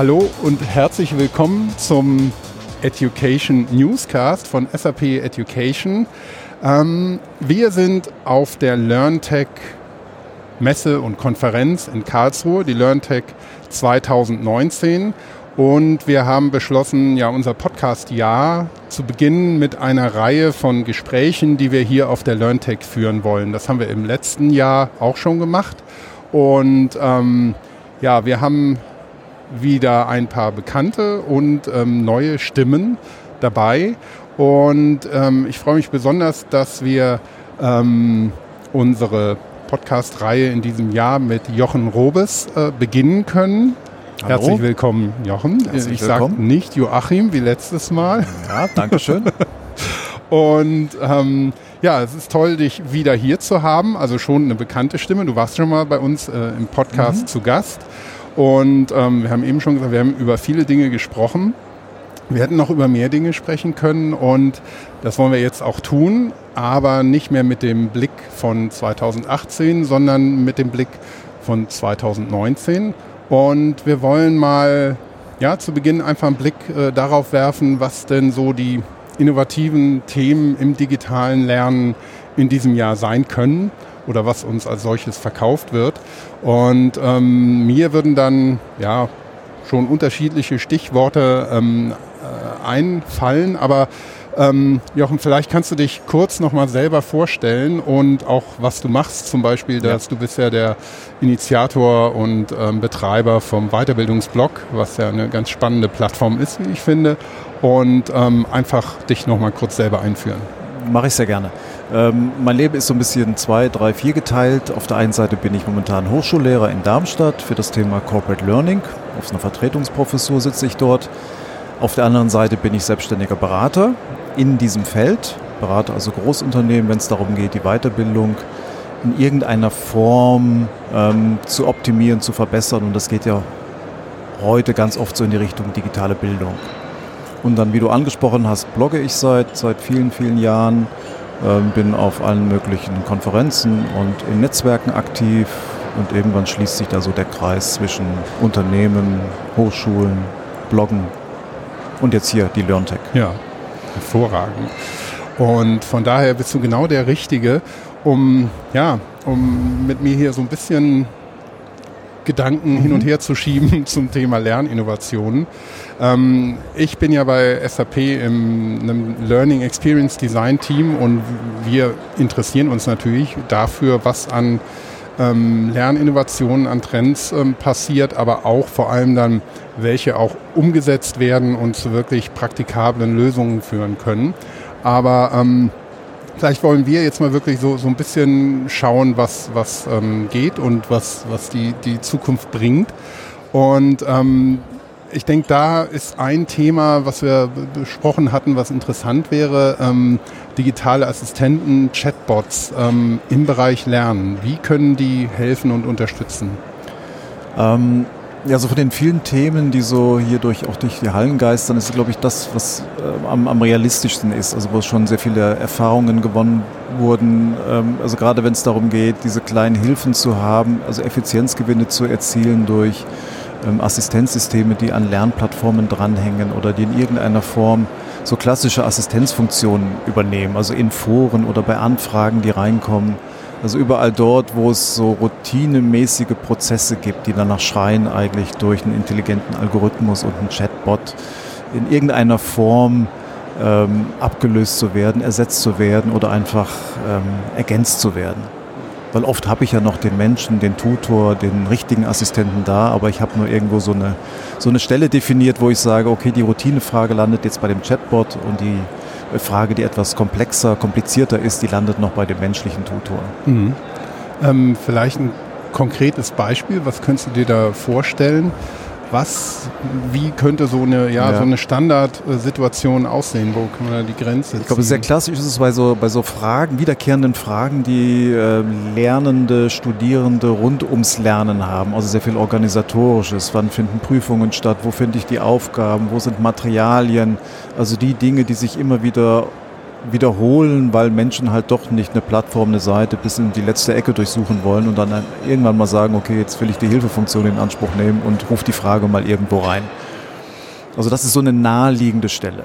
Hallo und herzlich willkommen zum Education Newscast von SAP Education. Ähm, wir sind auf der LearnTech Messe und Konferenz in Karlsruhe, die LearnTech 2019. Und wir haben beschlossen, ja, unser Podcast-Jahr zu beginnen mit einer Reihe von Gesprächen, die wir hier auf der LearnTech führen wollen. Das haben wir im letzten Jahr auch schon gemacht. Und ähm, ja, wir haben wieder ein paar bekannte und ähm, neue Stimmen dabei. Und ähm, ich freue mich besonders, dass wir ähm, unsere Podcast-Reihe in diesem Jahr mit Jochen Robes äh, beginnen können. Hallo. Herzlich willkommen, Jochen. Herzlich ich sage nicht Joachim wie letztes Mal. Ja, danke schön. Und ähm, ja, es ist toll, dich wieder hier zu haben. Also schon eine bekannte Stimme. Du warst schon mal bei uns äh, im Podcast mhm. zu Gast. Und ähm, wir haben eben schon gesagt, wir haben über viele Dinge gesprochen. Wir hätten noch über mehr Dinge sprechen können und das wollen wir jetzt auch tun, aber nicht mehr mit dem Blick von 2018, sondern mit dem Blick von 2019. Und wir wollen mal ja, zu Beginn einfach einen Blick äh, darauf werfen, was denn so die innovativen Themen im digitalen Lernen in diesem Jahr sein können oder was uns als solches verkauft wird. Und ähm, mir würden dann ja schon unterschiedliche Stichworte ähm, äh, einfallen, aber ähm, Jochen, vielleicht kannst du dich kurz nochmal selber vorstellen und auch was du machst. Zum Beispiel, dass ja. du bist ja der Initiator und ähm, Betreiber vom Weiterbildungsblog, was ja eine ganz spannende Plattform ist, wie ich finde. Und ähm, einfach dich nochmal kurz selber einführen. Mache ich sehr gerne. Ähm, mein Leben ist so ein bisschen zwei, drei, vier geteilt. Auf der einen Seite bin ich momentan Hochschullehrer in Darmstadt für das Thema Corporate Learning. Auf einer Vertretungsprofessur sitze ich dort. Auf der anderen Seite bin ich selbstständiger Berater in diesem Feld. Berate also Großunternehmen, wenn es darum geht, die Weiterbildung in irgendeiner Form ähm, zu optimieren, zu verbessern. Und das geht ja heute ganz oft so in die Richtung digitale Bildung. Und dann, wie du angesprochen hast, blogge ich seit, seit vielen, vielen Jahren ähm, bin auf allen möglichen Konferenzen und in Netzwerken aktiv und irgendwann schließt sich da so der Kreis zwischen Unternehmen, Hochschulen, Bloggen und jetzt hier die LearnTech. Ja, hervorragend. Und von daher bist du genau der Richtige, um, ja, um mit mir hier so ein bisschen Gedanken hin und her zu schieben zum Thema Lerninnovationen. Ähm, ich bin ja bei SAP im einem Learning Experience Design Team und wir interessieren uns natürlich dafür, was an ähm, Lerninnovationen, an Trends ähm, passiert, aber auch vor allem dann, welche auch umgesetzt werden und zu wirklich praktikablen Lösungen führen können. Aber ähm, Vielleicht wollen wir jetzt mal wirklich so, so ein bisschen schauen, was, was ähm, geht und was, was die, die Zukunft bringt. Und ähm, ich denke, da ist ein Thema, was wir besprochen hatten, was interessant wäre, ähm, digitale Assistenten, Chatbots ähm, im Bereich Lernen. Wie können die helfen und unterstützen? Ähm, ja, so von den vielen Themen, die so hier durch, auch durch die Hallen geistern, ist, glaube ich, das, was äh, am, am, realistischsten ist. Also wo schon sehr viele Erfahrungen gewonnen wurden. Ähm, also gerade wenn es darum geht, diese kleinen Hilfen zu haben, also Effizienzgewinne zu erzielen durch ähm, Assistenzsysteme, die an Lernplattformen dranhängen oder die in irgendeiner Form so klassische Assistenzfunktionen übernehmen, also in Foren oder bei Anfragen, die reinkommen also überall dort, wo es so routinemäßige Prozesse gibt, die danach schreien, eigentlich durch einen intelligenten Algorithmus und einen Chatbot in irgendeiner Form ähm, abgelöst zu werden, ersetzt zu werden oder einfach ähm, ergänzt zu werden. Weil oft habe ich ja noch den Menschen, den Tutor, den richtigen Assistenten da, aber ich habe nur irgendwo so eine, so eine Stelle definiert, wo ich sage, okay, die Routinefrage landet jetzt bei dem Chatbot und die Frage, die etwas komplexer, komplizierter ist, die landet noch bei dem menschlichen Tutor. Mhm. Ähm, vielleicht ein konkretes Beispiel, was könntest du dir da vorstellen? Was, wie könnte so eine, ja, ja. so eine Standardsituation aussehen? Wo kann man da die Grenze ziehen? Ich glaube, sehr klassisch ist es bei so, bei so Fragen, wiederkehrenden Fragen, die äh, Lernende, Studierende rund ums Lernen haben. Also sehr viel Organisatorisches. Wann finden Prüfungen statt? Wo finde ich die Aufgaben? Wo sind Materialien? Also die Dinge, die sich immer wieder wiederholen, weil Menschen halt doch nicht eine Plattform, eine Seite bis in die letzte Ecke durchsuchen wollen und dann irgendwann mal sagen, okay, jetzt will ich die Hilfefunktion in Anspruch nehmen und rufe die Frage mal irgendwo rein. Also das ist so eine naheliegende Stelle.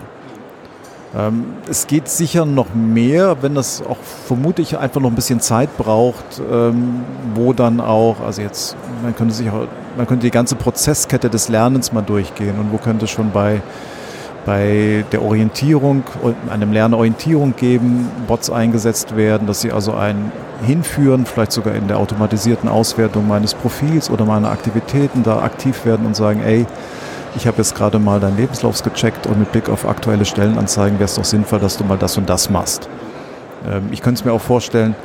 Ähm, es geht sicher noch mehr, wenn das auch vermutlich einfach noch ein bisschen Zeit braucht, ähm, wo dann auch, also jetzt, man könnte sich auch, man könnte die ganze Prozesskette des Lernens mal durchgehen und wo könnte schon bei bei der Orientierung, einem Lernen Orientierung geben, Bots eingesetzt werden, dass sie also einen hinführen, vielleicht sogar in der automatisierten Auswertung meines Profils oder meiner Aktivitäten da aktiv werden und sagen, ey, ich habe jetzt gerade mal deinen Lebenslauf gecheckt und mit Blick auf aktuelle Stellenanzeigen wäre es doch sinnvoll, dass du mal das und das machst. Ähm, ich könnte es mir auch vorstellen,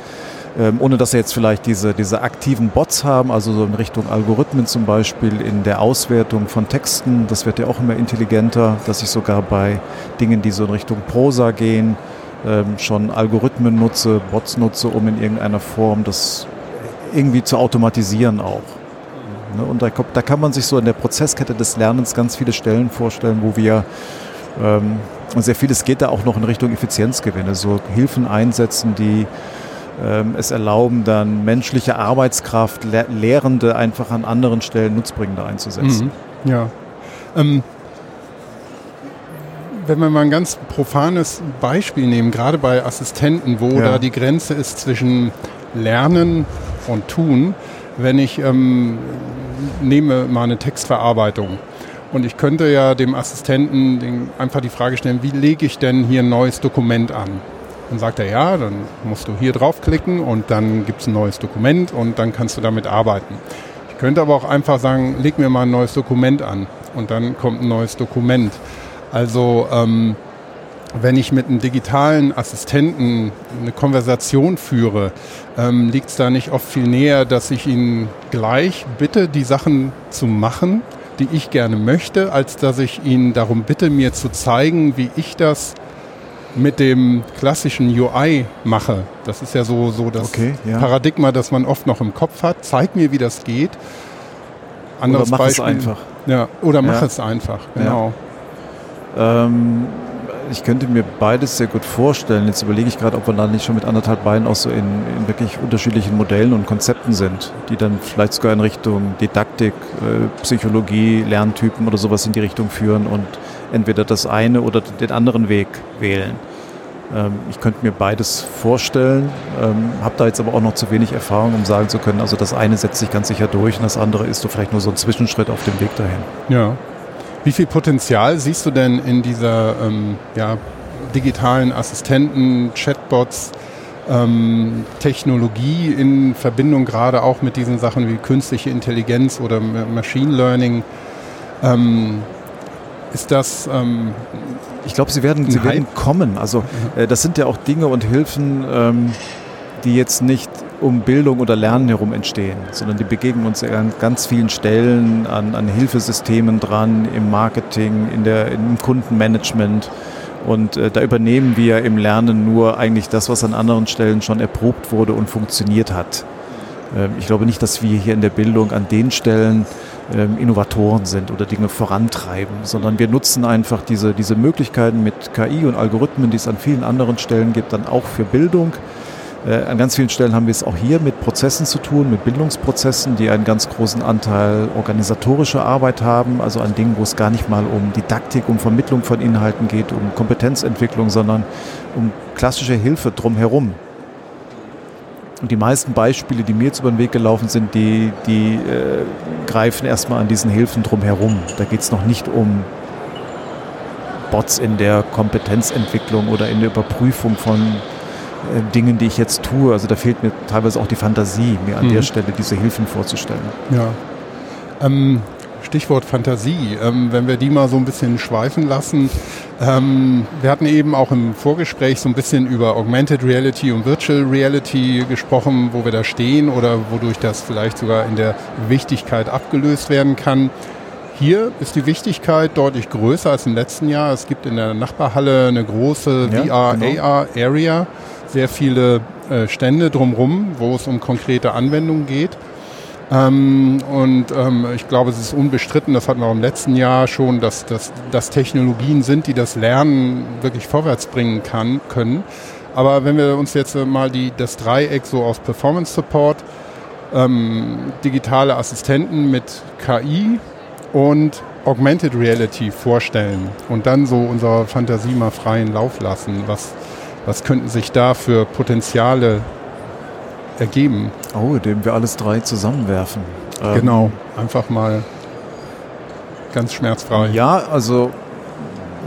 ähm, ohne dass sie jetzt vielleicht diese, diese aktiven Bots haben, also so in Richtung Algorithmen zum Beispiel in der Auswertung von Texten. Das wird ja auch immer intelligenter, dass ich sogar bei Dingen, die so in Richtung Prosa gehen, ähm, schon Algorithmen nutze, Bots nutze, um in irgendeiner Form das irgendwie zu automatisieren auch. Ne, und da, da kann man sich so in der Prozesskette des Lernens ganz viele Stellen vorstellen, wo wir ähm, sehr vieles geht da auch noch in Richtung Effizienzgewinne, so Hilfen einsetzen, die es erlauben, dann menschliche Arbeitskraft, Lehrende einfach an anderen Stellen nutzbringender einzusetzen. Mhm. Ja. Ähm, wenn wir mal ein ganz profanes Beispiel nehmen, gerade bei Assistenten, wo ja. da die Grenze ist zwischen Lernen und Tun, wenn ich ähm, nehme mal eine Textverarbeitung und ich könnte ja dem Assistenten einfach die Frage stellen, wie lege ich denn hier ein neues Dokument an? Dann sagt er, ja, dann musst du hier draufklicken und dann gibt es ein neues Dokument und dann kannst du damit arbeiten. Ich könnte aber auch einfach sagen, leg mir mal ein neues Dokument an und dann kommt ein neues Dokument. Also ähm, wenn ich mit einem digitalen Assistenten eine Konversation führe, ähm, liegt es da nicht oft viel näher, dass ich ihn gleich bitte, die Sachen zu machen, die ich gerne möchte, als dass ich ihn darum bitte, mir zu zeigen, wie ich das mit dem klassischen UI mache. Das ist ja so, so das okay, ja. Paradigma, das man oft noch im Kopf hat. Zeig mir, wie das geht. Anderes oder mach Beispiel. es einfach. Ja, oder mach ja. es einfach, genau. Ja. Ähm, ich könnte mir beides sehr gut vorstellen. Jetzt überlege ich gerade, ob wir da nicht schon mit anderthalb Beinen auch so in, in, wirklich unterschiedlichen Modellen und Konzepten sind, die dann vielleicht sogar in Richtung Didaktik, äh, Psychologie, Lerntypen oder sowas in die Richtung führen und entweder das eine oder den anderen Weg wählen. Ähm, ich könnte mir beides vorstellen, ähm, habe da jetzt aber auch noch zu wenig Erfahrung, um sagen zu können, also das eine setzt sich ganz sicher durch und das andere ist so vielleicht nur so ein Zwischenschritt auf dem Weg dahin. Ja. Wie viel Potenzial siehst du denn in dieser ähm, ja, digitalen Assistenten, Chatbots, ähm, Technologie in Verbindung gerade auch mit diesen Sachen wie künstliche Intelligenz oder Machine Learning? Ähm, ist das. Ähm, ich glaube, sie werden, sie werden kommen. Also äh, das sind ja auch Dinge und Hilfen, ähm, die jetzt nicht um Bildung oder Lernen herum entstehen, sondern die begegnen uns an ganz vielen Stellen, an, an Hilfesystemen dran, im Marketing, in der, im Kundenmanagement. Und äh, da übernehmen wir im Lernen nur eigentlich das, was an anderen Stellen schon erprobt wurde und funktioniert hat. Ähm, ich glaube nicht, dass wir hier in der Bildung an den Stellen ähm, Innovatoren sind oder Dinge vorantreiben, sondern wir nutzen einfach diese, diese Möglichkeiten mit KI und Algorithmen, die es an vielen anderen Stellen gibt, dann auch für Bildung. Äh, an ganz vielen Stellen haben wir es auch hier mit Prozessen zu tun, mit Bildungsprozessen, die einen ganz großen Anteil organisatorischer Arbeit haben, also an Dingen, wo es gar nicht mal um Didaktik, um Vermittlung von Inhalten geht, um Kompetenzentwicklung, sondern um klassische Hilfe drumherum. Und die meisten Beispiele, die mir jetzt über den Weg gelaufen sind, die, die äh, greifen erstmal an diesen Hilfen drumherum. Da geht es noch nicht um Bots in der Kompetenzentwicklung oder in der Überprüfung von äh, Dingen, die ich jetzt tue. Also da fehlt mir teilweise auch die Fantasie, mir an mhm. der Stelle diese Hilfen vorzustellen. Ja. Ähm, Stichwort Fantasie, ähm, wenn wir die mal so ein bisschen schweifen lassen. Ähm, wir hatten eben auch im Vorgespräch so ein bisschen über Augmented Reality und Virtual Reality gesprochen, wo wir da stehen oder wodurch das vielleicht sogar in der Wichtigkeit abgelöst werden kann. Hier ist die Wichtigkeit deutlich größer als im letzten Jahr. Es gibt in der Nachbarhalle eine große ja, VR-AR-Area, genau. sehr viele äh, Stände drumherum, wo es um konkrete Anwendungen geht. Ähm, und ähm, ich glaube, es ist unbestritten, das hatten wir auch im letzten Jahr schon, dass, dass, dass Technologien sind, die das Lernen wirklich vorwärts bringen kann, können. Aber wenn wir uns jetzt mal die, das Dreieck so aus Performance Support, ähm, digitale Assistenten mit KI und Augmented Reality vorstellen und dann so unserer Fantasie mal freien Lauf lassen, was, was könnten sich da für Potenziale ergeben? Oh, indem wir alles drei zusammenwerfen. Ähm, genau, einfach mal ganz schmerzfrei. Ja, also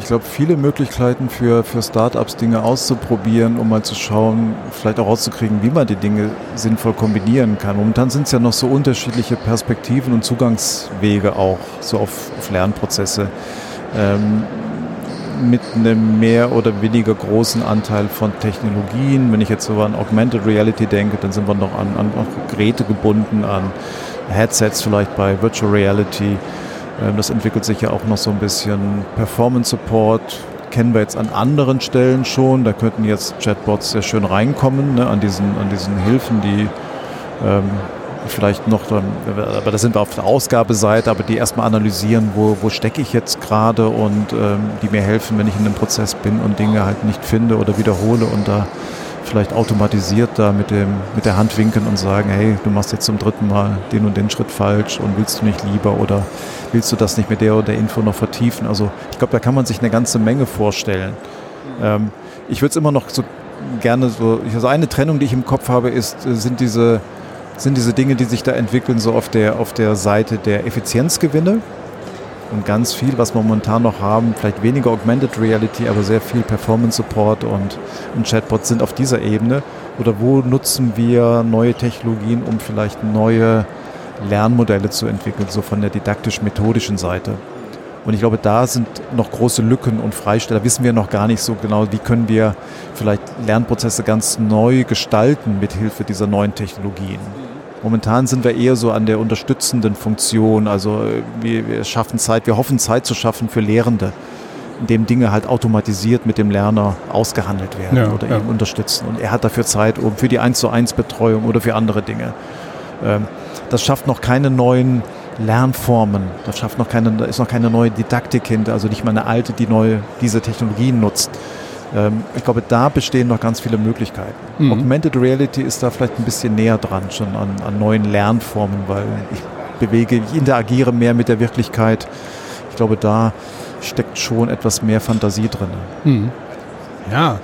ich glaube, viele Möglichkeiten für, für Startups, Dinge auszuprobieren, um mal zu schauen, vielleicht auch rauszukriegen, wie man die Dinge sinnvoll kombinieren kann. Momentan sind es ja noch so unterschiedliche Perspektiven und Zugangswege auch, so auf, auf Lernprozesse. Ähm, mit einem mehr oder weniger großen Anteil von Technologien. Wenn ich jetzt so an Augmented Reality denke, dann sind wir noch an, an Geräte gebunden, an Headsets vielleicht bei Virtual Reality. Ähm, das entwickelt sich ja auch noch so ein bisschen. Performance Support kennen wir jetzt an anderen Stellen schon. Da könnten jetzt Chatbots sehr schön reinkommen, ne, an, diesen, an diesen Hilfen, die ähm, vielleicht noch, aber da sind wir auf der Ausgabeseite, aber die erstmal analysieren, wo, wo stecke ich jetzt gerade und ähm, die mir helfen, wenn ich in einem Prozess bin und Dinge halt nicht finde oder wiederhole und da vielleicht automatisiert da mit, dem, mit der Hand winken und sagen, hey, du machst jetzt zum dritten Mal den und den Schritt falsch und willst du nicht lieber oder willst du das nicht mit der oder der Info noch vertiefen? Also ich glaube, da kann man sich eine ganze Menge vorstellen. Ähm, ich würde es immer noch so gerne so, also eine Trennung, die ich im Kopf habe, ist, sind diese sind diese Dinge, die sich da entwickeln, so auf der, auf der Seite der Effizienzgewinne. Und ganz viel, was wir momentan noch haben, vielleicht weniger Augmented Reality, aber sehr viel Performance Support und, und Chatbots sind auf dieser Ebene. Oder wo nutzen wir neue Technologien, um vielleicht neue Lernmodelle zu entwickeln, so von der didaktisch-methodischen Seite. Und ich glaube, da sind noch große Lücken und Freisteller. Wissen wir noch gar nicht so genau, wie können wir vielleicht Lernprozesse ganz neu gestalten mit Hilfe dieser neuen Technologien. Momentan sind wir eher so an der unterstützenden Funktion. Also äh, wir, wir schaffen Zeit, wir hoffen Zeit zu schaffen für Lehrende, indem Dinge halt automatisiert mit dem Lerner ausgehandelt werden ja, oder ja. ihn unterstützen. Und er hat dafür Zeit, um für die 1 zu 1 Betreuung oder für andere Dinge. Ähm, das schafft noch keine neuen Lernformen. Das schafft noch keine, da ist noch keine neue Didaktik hinter, also nicht mal eine alte, die neue diese Technologien nutzt. Ähm, ich glaube, da bestehen noch ganz viele Möglichkeiten. Mhm. Augmented Reality ist da vielleicht ein bisschen näher dran, schon an, an neuen Lernformen, weil ich bewege, ich interagiere mehr mit der Wirklichkeit. Ich glaube, da steckt schon etwas mehr Fantasie drin. Mhm. Ja,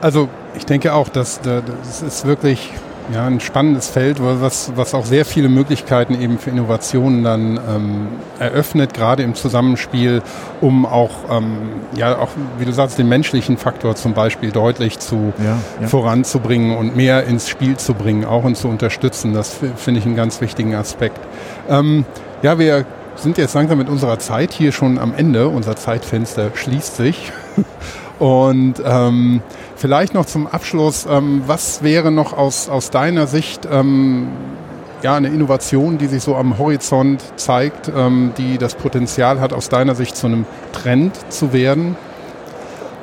also ich denke auch, dass das ist wirklich ja, ein spannendes Feld, was, was auch sehr viele Möglichkeiten eben für Innovationen dann ähm, eröffnet, gerade im Zusammenspiel, um auch, ähm, ja, auch, wie du sagst, den menschlichen Faktor zum Beispiel deutlich zu ja, ja. voranzubringen und mehr ins Spiel zu bringen, auch und zu unterstützen. Das finde ich einen ganz wichtigen Aspekt. Ähm, ja, wir sind jetzt langsam mit unserer Zeit hier schon am Ende. Unser Zeitfenster schließt sich. Und ähm, vielleicht noch zum Abschluss, ähm, was wäre noch aus, aus deiner Sicht ähm, ja, eine Innovation, die sich so am Horizont zeigt, ähm, die das Potenzial hat, aus deiner Sicht zu einem Trend zu werden?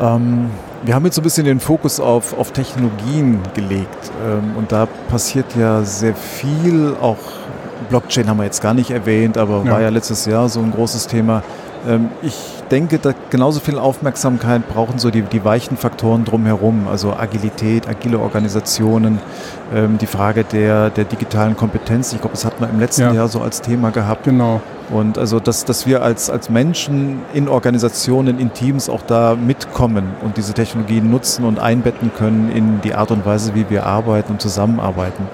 Ähm, wir haben jetzt so ein bisschen den Fokus auf, auf Technologien gelegt ähm, und da passiert ja sehr viel, auch Blockchain haben wir jetzt gar nicht erwähnt, aber ja. war ja letztes Jahr so ein großes Thema. Ich denke, dass genauso viel Aufmerksamkeit brauchen so die, die weichen Faktoren drumherum, also Agilität, agile Organisationen, ähm, die Frage der, der digitalen Kompetenz. Ich glaube, das hatten wir im letzten ja. Jahr so als Thema gehabt. Genau. Und also, dass, dass wir als, als Menschen in Organisationen, in Teams auch da mitkommen und diese Technologien nutzen und einbetten können in die Art und Weise, wie wir arbeiten und zusammenarbeiten.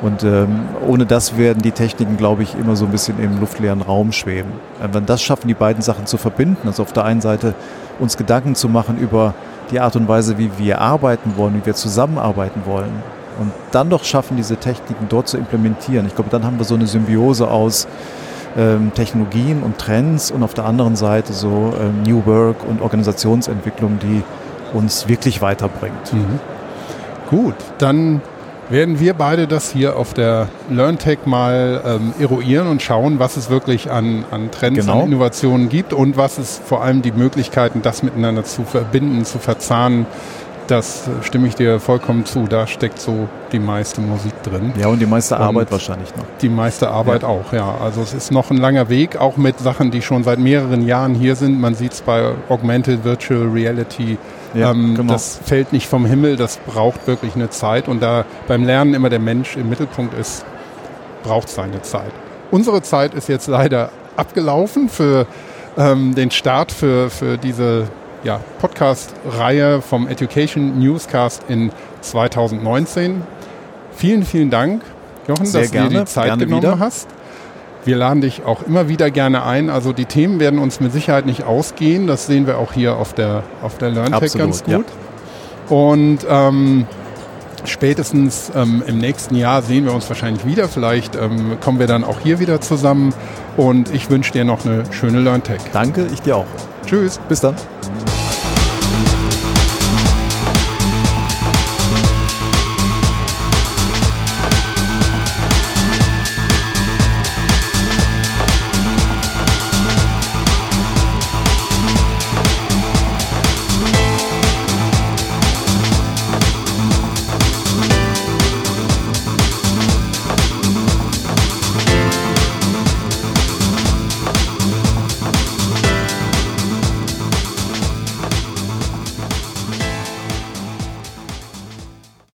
Und ähm, ohne das werden die Techniken, glaube ich, immer so ein bisschen im luftleeren Raum schweben. Wenn das schaffen, die beiden Sachen zu verbinden, also auf der einen Seite uns Gedanken zu machen über die Art und Weise, wie wir arbeiten wollen, wie wir zusammenarbeiten wollen, und dann doch schaffen, diese Techniken dort zu implementieren. Ich glaube, dann haben wir so eine Symbiose aus ähm, Technologien und Trends und auf der anderen Seite so ähm, New Work und Organisationsentwicklung, die uns wirklich weiterbringt. Mhm. Gut, dann werden wir beide das hier auf der LearnTech mal ähm, eruieren und schauen, was es wirklich an, an Trends, genau. an Innovationen gibt und was es vor allem die Möglichkeiten, das miteinander zu verbinden, zu verzahnen, Das äh, stimme ich dir vollkommen zu. Da steckt so die meiste Musik drin. Ja, und die meiste und Arbeit wahrscheinlich noch. Die meiste Arbeit ja. auch, ja. Also es ist noch ein langer Weg, auch mit Sachen, die schon seit mehreren Jahren hier sind. Man sieht es bei Augmented Virtual Reality. Ja, ähm, genau. Das fällt nicht vom Himmel, das braucht wirklich eine Zeit. Und da beim Lernen immer der Mensch im Mittelpunkt ist, braucht seine Zeit. Unsere Zeit ist jetzt leider abgelaufen für ähm, den Start für, für diese ja, Podcast-Reihe vom Education Newscast in 2019. Vielen, vielen Dank, Jochen, Sehr dass gerne, du dir die Zeit genommen wieder. hast. Wir laden dich auch immer wieder gerne ein. Also die Themen werden uns mit Sicherheit nicht ausgehen. Das sehen wir auch hier auf der, auf der LearnTech Absolut, ganz gut. Ja. Und ähm, spätestens ähm, im nächsten Jahr sehen wir uns wahrscheinlich wieder. Vielleicht ähm, kommen wir dann auch hier wieder zusammen. Und ich wünsche dir noch eine schöne LearnTech. Danke, ich dir auch. Tschüss. Bis dann.